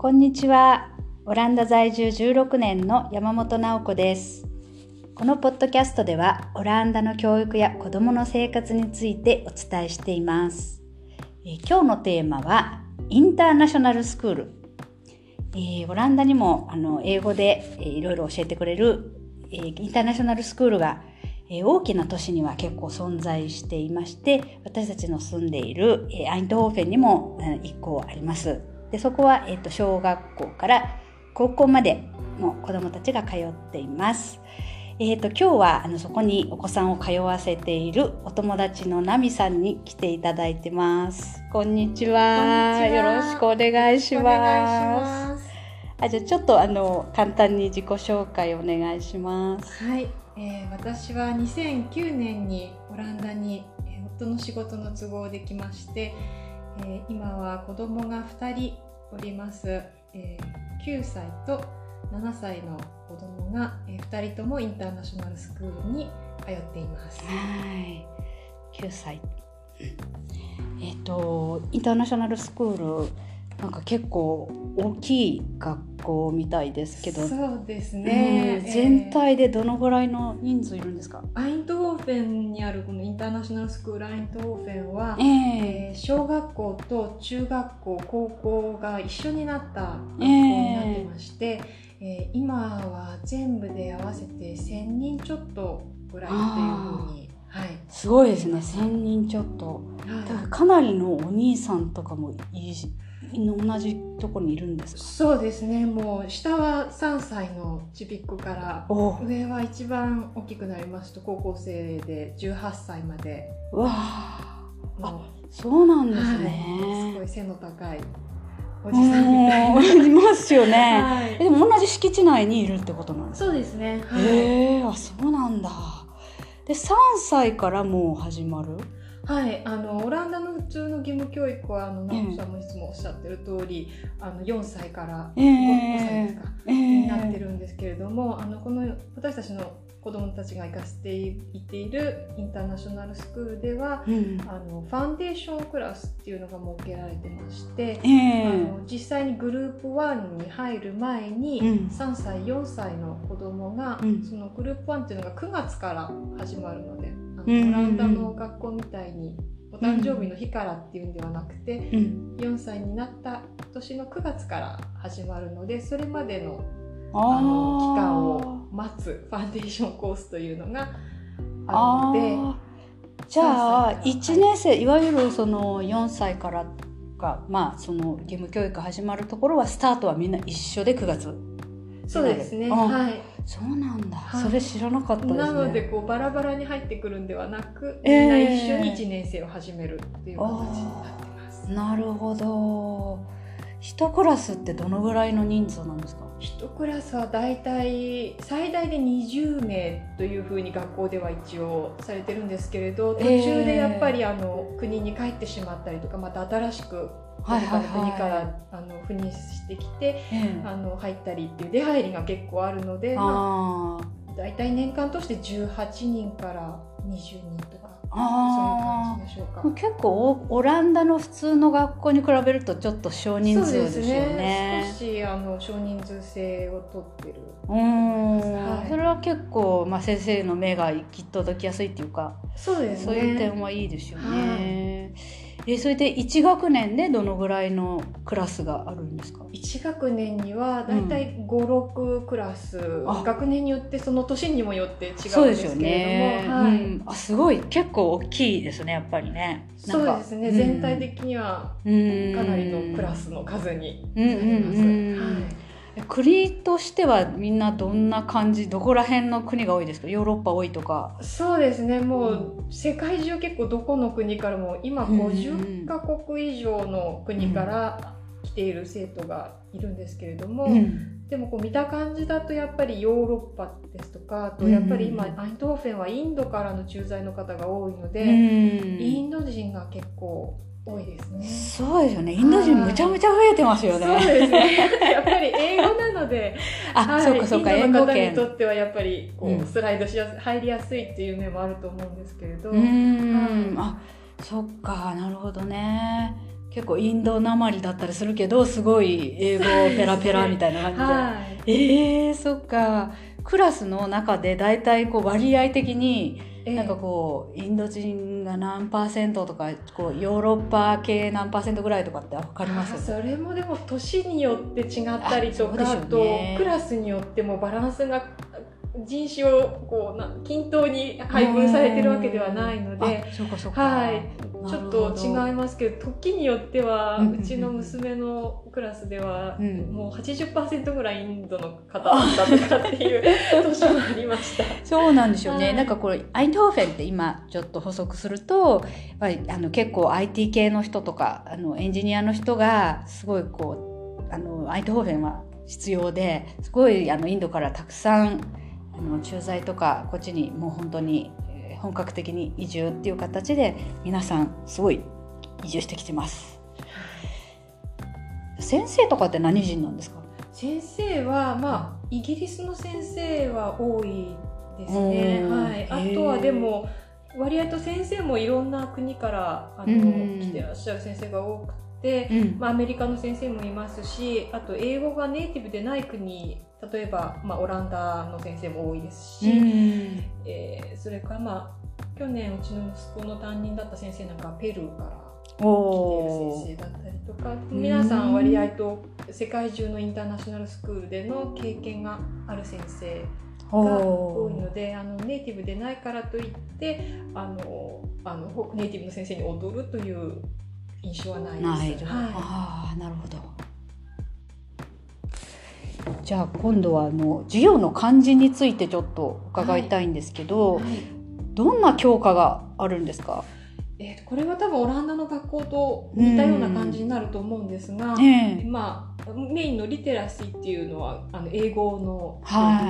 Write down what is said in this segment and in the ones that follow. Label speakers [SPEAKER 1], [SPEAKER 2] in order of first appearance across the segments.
[SPEAKER 1] こんにちは。オランダ在住16年の山本直子です。このポッドキャストでは、オランダの教育や子供の生活についてお伝えしています。え今日のテーマは、インターナショナルスクール。えーオランダにもあの英語で、えーいろいろ教えてくれる、えーインターナショナルスクールが、え大きな都市には結構存在していまして私たちの住んでいる、えアイントホーフェンにも、1校ありますでそこは、えーと小学校から高校までの子どもたちが通っていますえー、と今日はあのそこにお子さんを通わせているお友達のナミさんに来ていただいてます。こんにちは。よろしくお願いします。あじゃあちょっとあの簡単に自己紹介お願いします。
[SPEAKER 2] はい、えー私は2009年にオランダに、えー夫の仕事の都合で来まして、えー今は子供が2人おります、えー9歳と7歳の子供が、え2人ともインターナショナルスクールに通っています。
[SPEAKER 1] はい。9歳。えっ、とインターナショナルスクールなんか結構大きい学校みたいですけど、
[SPEAKER 2] そうです
[SPEAKER 1] ね
[SPEAKER 2] ね。
[SPEAKER 1] 全体でどのぐらいの人数いるんですか？
[SPEAKER 2] アイントホーフェンにあるこのインターナショナルスクールアイントホーフェンは、
[SPEAKER 1] ええ
[SPEAKER 2] えー小学校と中学校高校が一緒になった学校になってまして、えー今は全部で合わせて1,000人ちょっとぐらいというふうに、はい
[SPEAKER 1] すごいですね。千人ちょっと。だから
[SPEAKER 2] は
[SPEAKER 1] かなりのお兄さんとかもいいし同じところにいるんです
[SPEAKER 2] そうですねもう下は3歳のちびっ子から
[SPEAKER 1] お
[SPEAKER 2] 上は一番大きくなりますと高校生で18歳まで
[SPEAKER 1] うわあ
[SPEAKER 2] も
[SPEAKER 1] そうなん
[SPEAKER 2] う
[SPEAKER 1] です
[SPEAKER 2] はい、す
[SPEAKER 1] ね
[SPEAKER 2] ごい。背の高いお
[SPEAKER 1] う
[SPEAKER 2] じさんみたいな。
[SPEAKER 1] んいますよね。
[SPEAKER 2] はい
[SPEAKER 1] えでも同じ敷地内にいるってことなんですか？
[SPEAKER 2] そうですね。はい。
[SPEAKER 1] へえあそうなんだ。で3歳からもう始まる？
[SPEAKER 2] はい、あのオランダの普通の義務教育はあの直子さんもいつもおっしゃってる通り、あの4歳から
[SPEAKER 1] え
[SPEAKER 2] 5,
[SPEAKER 1] え
[SPEAKER 2] 歳ですか、
[SPEAKER 1] え
[SPEAKER 2] になってるんですけれども、あのこの私たちの子どもたちが行かせていっているインターナショナルスクールでは、
[SPEAKER 1] うん。
[SPEAKER 2] あのファンデーションクラスっていうのが設けられてまして。
[SPEAKER 1] ええ。
[SPEAKER 2] あの実際にグループ1に入る前に、
[SPEAKER 1] うん。
[SPEAKER 2] 3歳4歳の子供が、
[SPEAKER 1] うん。
[SPEAKER 2] そのグループ1っていうのが9月から始まるのであ
[SPEAKER 1] うんうんうん。
[SPEAKER 2] のオランダの学校みたいにお誕生日の日からっていうんではなくて、
[SPEAKER 1] うん。
[SPEAKER 2] 4歳になった年の9月から始まるのでそれまでの
[SPEAKER 1] あ
[SPEAKER 2] あの
[SPEAKER 1] ー
[SPEAKER 2] 期間を待つ ファンデーションコースというのがあ
[SPEAKER 1] あ
[SPEAKER 2] るので。
[SPEAKER 1] ーじゃあ
[SPEAKER 2] 3歳から
[SPEAKER 1] 1年生いわゆるその4歳からがまあその義務教育始まるところはスタートはみんな一緒で9月。
[SPEAKER 2] そうですね、
[SPEAKER 1] あ
[SPEAKER 2] はい、
[SPEAKER 1] そうなんだ、
[SPEAKER 2] はい。
[SPEAKER 1] それ知らなかったですね。
[SPEAKER 2] なのでこうバラバラに入ってくるんではなく、
[SPEAKER 1] えー。
[SPEAKER 2] みんな一緒に1年生を始めるっていう形になってます。
[SPEAKER 1] なるほど。一クラスってどのぐらいの人数なんですか？
[SPEAKER 2] 一クラスはだいたい最大で20名というふうに学校では一応されてるんですけれど途中でやっぱりあの国に帰ってしまったりとかまた新しく
[SPEAKER 1] はいはい
[SPEAKER 2] どこかの国か
[SPEAKER 1] はい
[SPEAKER 2] らあの赴任してきて
[SPEAKER 1] ええ
[SPEAKER 2] あの入ったりっていう出入りが結構あるので、ま
[SPEAKER 1] あ
[SPEAKER 2] あ、だいたい年間として18人から20人とかそういう
[SPEAKER 1] あ
[SPEAKER 2] 感じでしょうか
[SPEAKER 1] ー。結構オオランダの普通の学校に比べるとちょっと少人数ですよね。
[SPEAKER 2] 少しあの少人数制をとってる。
[SPEAKER 1] うん、
[SPEAKER 2] はい
[SPEAKER 1] それは結構、まあ、先生の目が行き届きやすいっていうか、
[SPEAKER 2] そうですね。
[SPEAKER 1] そういう点はいいですよね。えそれで1学年でどのぐらいのクラスがあるんですか
[SPEAKER 2] ？1学年にはだいたい5、6クラス。
[SPEAKER 1] あ。
[SPEAKER 2] 学年によってその年にもよって違うんですけれども。
[SPEAKER 1] よね、
[SPEAKER 2] はい。
[SPEAKER 1] うん、あすごい。結構大きいですねやっぱりね。
[SPEAKER 2] そうですね、
[SPEAKER 1] うん。
[SPEAKER 2] 全体的には
[SPEAKER 1] うん。
[SPEAKER 2] かなりのクラスの数に
[SPEAKER 1] うん
[SPEAKER 2] なります、
[SPEAKER 1] うんうん
[SPEAKER 2] はい。
[SPEAKER 1] え国としてはみんなどんな感じどこら辺の国が多いですか？ヨーロッパ多いとか。
[SPEAKER 2] そうですねもう世界中結構どこの国からも今
[SPEAKER 1] うん
[SPEAKER 2] 50カ国以上の国から来ている生徒がいるんですけれども、
[SPEAKER 1] うん。
[SPEAKER 2] でもこう見た感じだとやっぱりヨーロッパですとかあとやっぱり今、
[SPEAKER 1] うん
[SPEAKER 2] アイントホーフェンはインドからの駐在の方が多いので、インド人が結構多いですね。
[SPEAKER 1] そうですよね。インド人むちゃむちゃ増えてますよね。
[SPEAKER 2] そうですね。やっぱり英語なので、
[SPEAKER 1] あ、
[SPEAKER 2] はい。
[SPEAKER 1] そうかそうか。
[SPEAKER 2] インドの方に
[SPEAKER 1] 英語圏
[SPEAKER 2] とってはやっぱりこう、
[SPEAKER 1] うん。
[SPEAKER 2] スライドしやす入りやすいっていう面もあると思うんですけれど、
[SPEAKER 1] うーん、
[SPEAKER 2] は
[SPEAKER 1] あそっか。なるほどね。結構インドなまりだったりするけどすごい英語ペラペラみたいな感じで。
[SPEAKER 2] はい。
[SPEAKER 1] えー、そっか。クラスの中で大体こう割合的に
[SPEAKER 2] ええ。
[SPEAKER 1] なんかこうインド人が何パーセントとかこうヨーロッパ系何パーセントぐらいとかって分かります？
[SPEAKER 2] あそれもでも年によって違ったりとか
[SPEAKER 1] あそう
[SPEAKER 2] あとクラスによってもバランスが人種をこうな均等に配分されてるわけではないので。
[SPEAKER 1] あそうかそうか。
[SPEAKER 2] はいちょっと違い
[SPEAKER 1] い
[SPEAKER 2] ますけど時によっては
[SPEAKER 1] うんうんうん
[SPEAKER 2] うちの娘のクラスでは
[SPEAKER 1] うん
[SPEAKER 2] もう80%ぐらいインドの方だったとかっていう年もありました。
[SPEAKER 1] そうなんでしょうね、
[SPEAKER 2] はい。
[SPEAKER 1] なんかこれアイントホーフェンって今ちょっと補足するとやっぱりあの結構 IT 系の人とかあのエンジニアの人がすごいこうあのアイントホーフェンは必要ですごいあのインドからたくさんあの駐在とかこっちにもう本当にえー本格的に移住っていう形で皆さんすごい移住してきてます。先生とかって何人なんですか？
[SPEAKER 2] 先生はまあイギリスの先生は多いですね。
[SPEAKER 1] うん
[SPEAKER 2] はい。あとはでも割合と先生もいろんな国からあの、
[SPEAKER 1] うん
[SPEAKER 2] 来てらっしゃる先生が多くて、
[SPEAKER 1] うん
[SPEAKER 2] まあアメリカの先生もいますし、あと英語がネイティブでない国、例えばまあオランダの先生も多いですし、
[SPEAKER 1] うん。
[SPEAKER 2] えーそれからまあ去年うちの息子の担任だった先生なんかはペルーから。来ている先生だったりとか皆さん割合と世界中のインターナショナルスクールでの経験がある先生が多いのであのネイティブでないからといってあのあのほネイティブの先生に踊るという印象はないです。
[SPEAKER 1] ない、
[SPEAKER 2] は
[SPEAKER 1] ああなるほどじゃあ今度はあの授業の漢字についてちょっと伺いたいんですけ
[SPEAKER 2] い
[SPEAKER 1] ど、
[SPEAKER 2] はい。
[SPEAKER 1] どんな教科があるんですか、
[SPEAKER 2] えーとこれは多分オランダの学校と似たような感じになると思うんですが、
[SPEAKER 1] ええ
[SPEAKER 2] まあ、メインのリテラシーっていうのはあの英語の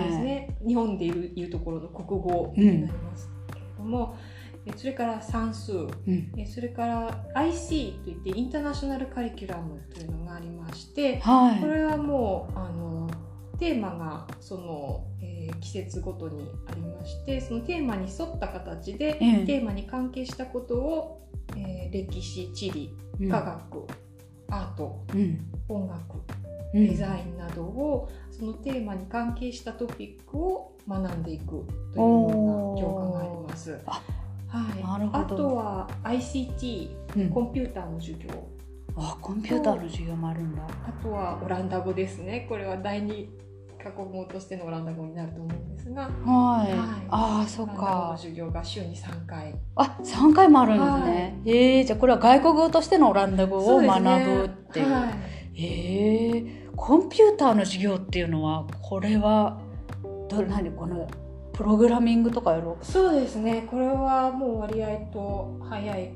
[SPEAKER 2] ですね、日本でいういうところの国語になりますけれども、えそれから算数。
[SPEAKER 1] うん。
[SPEAKER 2] えそれから IC といってインターナショナルカリキュラムというのがありまして
[SPEAKER 1] はい。
[SPEAKER 2] これはもうあのテーマがその、えー季節ごとにありましてそのテーマに沿った形で、
[SPEAKER 1] ええ
[SPEAKER 2] テーマに関係したことを、えー歴史地理
[SPEAKER 1] うん。
[SPEAKER 2] 科学、アート
[SPEAKER 1] うん。
[SPEAKER 2] 音楽
[SPEAKER 1] うん。
[SPEAKER 2] デザインなどを、そのテーマに関係したトピックを学んでいくというような教科があります。
[SPEAKER 1] あ
[SPEAKER 2] はい、あとは ICT
[SPEAKER 1] うん。
[SPEAKER 2] コンピューターの授業。
[SPEAKER 1] あコンピューターの授業もあるんだ。
[SPEAKER 2] あとはオランダ語ですね。これは第二カ国語としてのオランダ語になると思うんですが。
[SPEAKER 1] はい、
[SPEAKER 2] はい。
[SPEAKER 1] ああそっ
[SPEAKER 2] オランダ語の
[SPEAKER 1] か
[SPEAKER 2] 授業が週に3回。
[SPEAKER 1] あ三回もあるんですね、ええじゃあこれは外国語としてのオランダ語を学ぶっていう。
[SPEAKER 2] はい。
[SPEAKER 1] ええコンピューターの授業っていうのはこれはど何？このプログラミングとかやろう？
[SPEAKER 2] そうですね。これはもう割合と早い。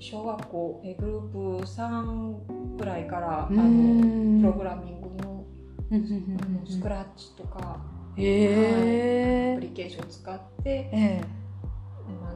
[SPEAKER 2] 小学校えグループ3ぐらいからあ
[SPEAKER 1] う
[SPEAKER 2] の
[SPEAKER 1] ん。
[SPEAKER 2] プログラミングのスクラッチとか
[SPEAKER 1] ええ
[SPEAKER 2] アプリケーションを使って
[SPEAKER 1] ええ。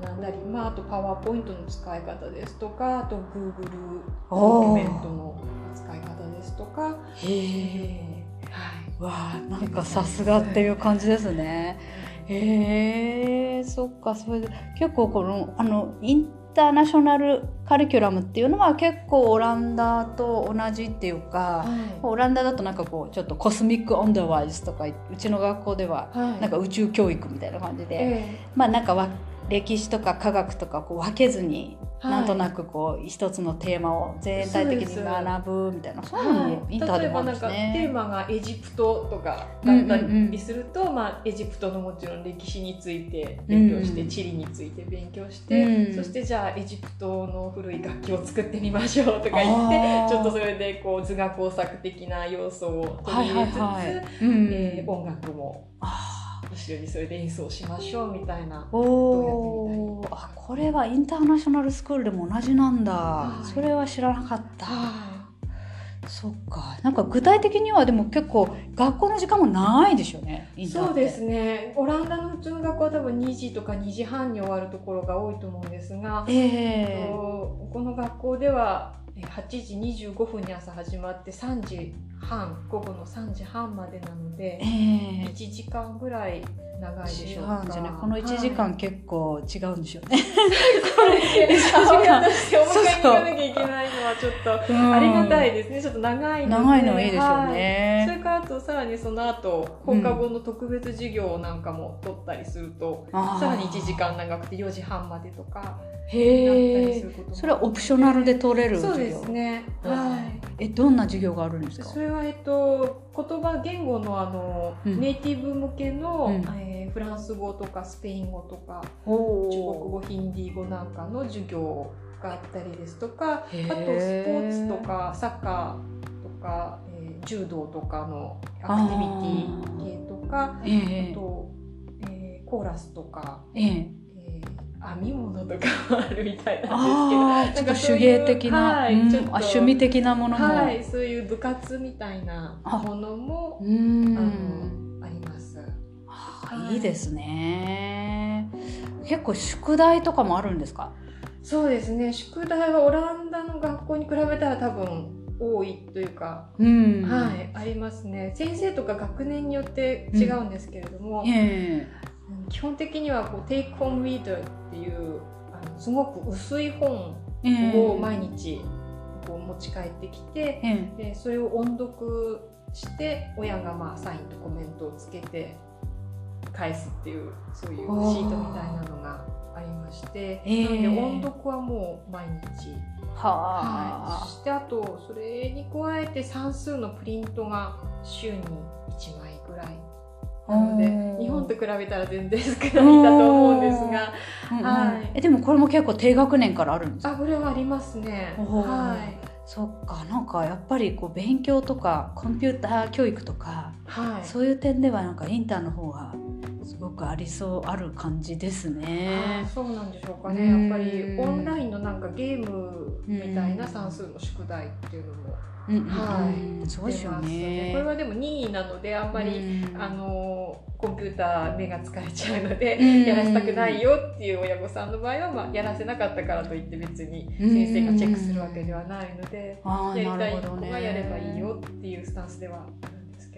[SPEAKER 2] 学んだり、まあ、あとパワーポイントの使い方ですとかあと Google
[SPEAKER 1] おー。
[SPEAKER 2] ドキュメントの使い方ですとか、
[SPEAKER 1] へえ
[SPEAKER 2] はい、
[SPEAKER 1] わあなんかさすがっていう感じですねへえそっかそれで結構このあのインターナショナルカリキュラムっていうのは結構オランダと同じっていうか、オランダだとなんかこうちょっとコスミック・オン・ダワイズとかうちの学校では
[SPEAKER 2] はい、
[SPEAKER 1] なんか宇宙教育みたいな感じで、
[SPEAKER 2] え
[SPEAKER 1] まあなんかわ歴史とか科学とかこう分けずに、
[SPEAKER 2] はい。
[SPEAKER 1] なんとなくこう一つのテーマを全体的に学ぶみたいなそう
[SPEAKER 2] え
[SPEAKER 1] いうのもインター
[SPEAKER 2] 例え
[SPEAKER 1] でもあるんです
[SPEAKER 2] ばなんかテー
[SPEAKER 1] ね。
[SPEAKER 2] マがエジプトとかだった
[SPEAKER 1] うんうんうん。
[SPEAKER 2] りすると、まあ、エジプトのもちろん歴史について勉強して、
[SPEAKER 1] うん
[SPEAKER 2] 地理について勉強して、
[SPEAKER 1] うん。
[SPEAKER 2] そしてじゃあエジプトの古い楽器を作ってみましょうとか言
[SPEAKER 1] あ
[SPEAKER 2] って
[SPEAKER 1] ー。
[SPEAKER 2] ちょっとそれでこう図画工作的な要素を取り入れつつ、
[SPEAKER 1] い。うん
[SPEAKER 2] えー音楽も。
[SPEAKER 1] あ
[SPEAKER 2] 後ろにそれで演奏しましょうみたいな。
[SPEAKER 1] ー。おーあこれはインターナショナルスクールでも同じなんだ、
[SPEAKER 2] はい。
[SPEAKER 1] それは知らなかった、
[SPEAKER 2] は
[SPEAKER 1] そっか。なんか具体的にはでも結構学校の時間もないでしょうね
[SPEAKER 2] そうですね。オランダのうちの学校は多分2時とか2時半に終わるところが多いと思うんですが、
[SPEAKER 1] ええ。
[SPEAKER 2] この学校ではえ8時25分に朝始まって3時半午後の3時半までなので
[SPEAKER 1] ええ
[SPEAKER 2] 1時間ぐらい長いでし
[SPEAKER 1] 違
[SPEAKER 2] ょうか。
[SPEAKER 1] ねこの1時間結構違うんでしょうね、
[SPEAKER 2] はい、これ母親としてお迎ははちょっとありがたいですね、ちょっと長いので
[SPEAKER 1] 長いのいいですよね、
[SPEAKER 2] はい、それからあとさらにその後放課後の特別授業なんかも取ったりすると、うん、さらに1時間長くて4時半までとか
[SPEAKER 1] へえそれはオプショナルで取れる
[SPEAKER 2] そうですね。は
[SPEAKER 1] い。えどんな授業があるんですか？
[SPEAKER 2] それはえっと言葉言語のあの、うん、ネイティブ向けの、うん、えー、フランス語とかスペイン語とか中国語ヒンディー語なんかの授業があったりですとかあとスポーツとかサッカーとか、えー、柔道とかのアクティビティ系とかあ,、えー、あと、えー、コーラスとか。えー編み物とかあるみたいなんですけど。ちょっと手
[SPEAKER 1] 芸的な、はい、ちょっと趣味的なものも、
[SPEAKER 2] はい、そういう部活みたいなものもあのあります、
[SPEAKER 1] はい、いいですね。結構宿題とかもあるんですか？
[SPEAKER 2] そうですね。宿題はオランダの学校に比べたら多分多いというか、うん、はいありますね。先生とか学年によって違うんですけれども、うんえー基本的にはこう Take Home Reader っていうあのすごく薄い本を毎日こう持ち帰ってきて、でそれを音読して親がまあサインとコメントをつけて返すっていうそういうシートみたいなのがありまして、なので音読はもう毎日。は、はい、そしてあとそれに加えて算数のプリントが週に1枚ぐらい。なので日本と比べたら全然少ないんだと思うんですが、
[SPEAKER 1] はい、えでもこれも結構低学年からあるんですか？
[SPEAKER 2] あこれはありますね。はい
[SPEAKER 1] そっかなんかやっぱりこう勉強とかコンピューター教育とか、はい、そういう点ではなんかインターの方がすごくありそうある感じですね。
[SPEAKER 2] そうなんでしょうかね。やっぱりオンラインのなんかゲームみたいな算数の宿題っていうのもはい、そうですよね。これはでも任意なのであんまり、あのコンピューター目が疲れちゃうので、やらせたくないよっていう親御さんの場合は、まあ、やらせなかったからといって別に先生がチェックするわけではないので、やりたい子がやればいいよっていうスタンスではあ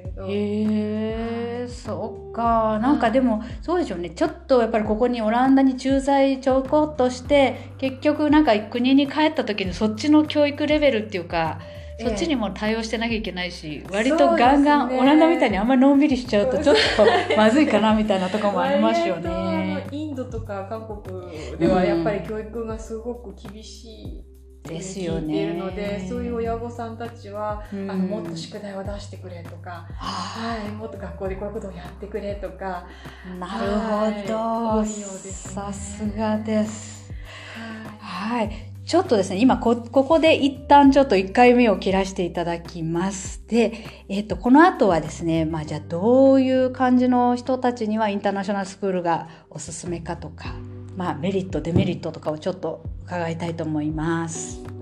[SPEAKER 2] けれど。へ
[SPEAKER 1] え、そっか。なんかでも、そうでしょうね。ちょっとやっぱりここにオランダに駐在ちょこっとして結局なんか国に帰った時にそっちの教育レベルっていうか。そっちにも対応してなきゃいけないし、えー、割とガンガン、ね、オランダみたいにあんまりのんびりしちゃうとちょっとまずいかなみたいなところもありますよね。
[SPEAKER 2] インドとか韓国ではやっぱり教育がすごく厳しい。ですよね。いるので、そういう親御さんたちは、うん、あのもっと宿題を出してくれとか、はい、もっと学校でこういうことをやってくれとか。
[SPEAKER 1] なるほど。はい、さすがです。はい。ちょっとですね、今こ、ここで一旦ちょっと1回目を切らしていただきます。で、えっ、と、この後はですね、まあじゃあどういう感じの人たちにはインターナショナルスクールがおすすめかとか、まあメリット、デメリットとかをちょっと伺いたいと思います。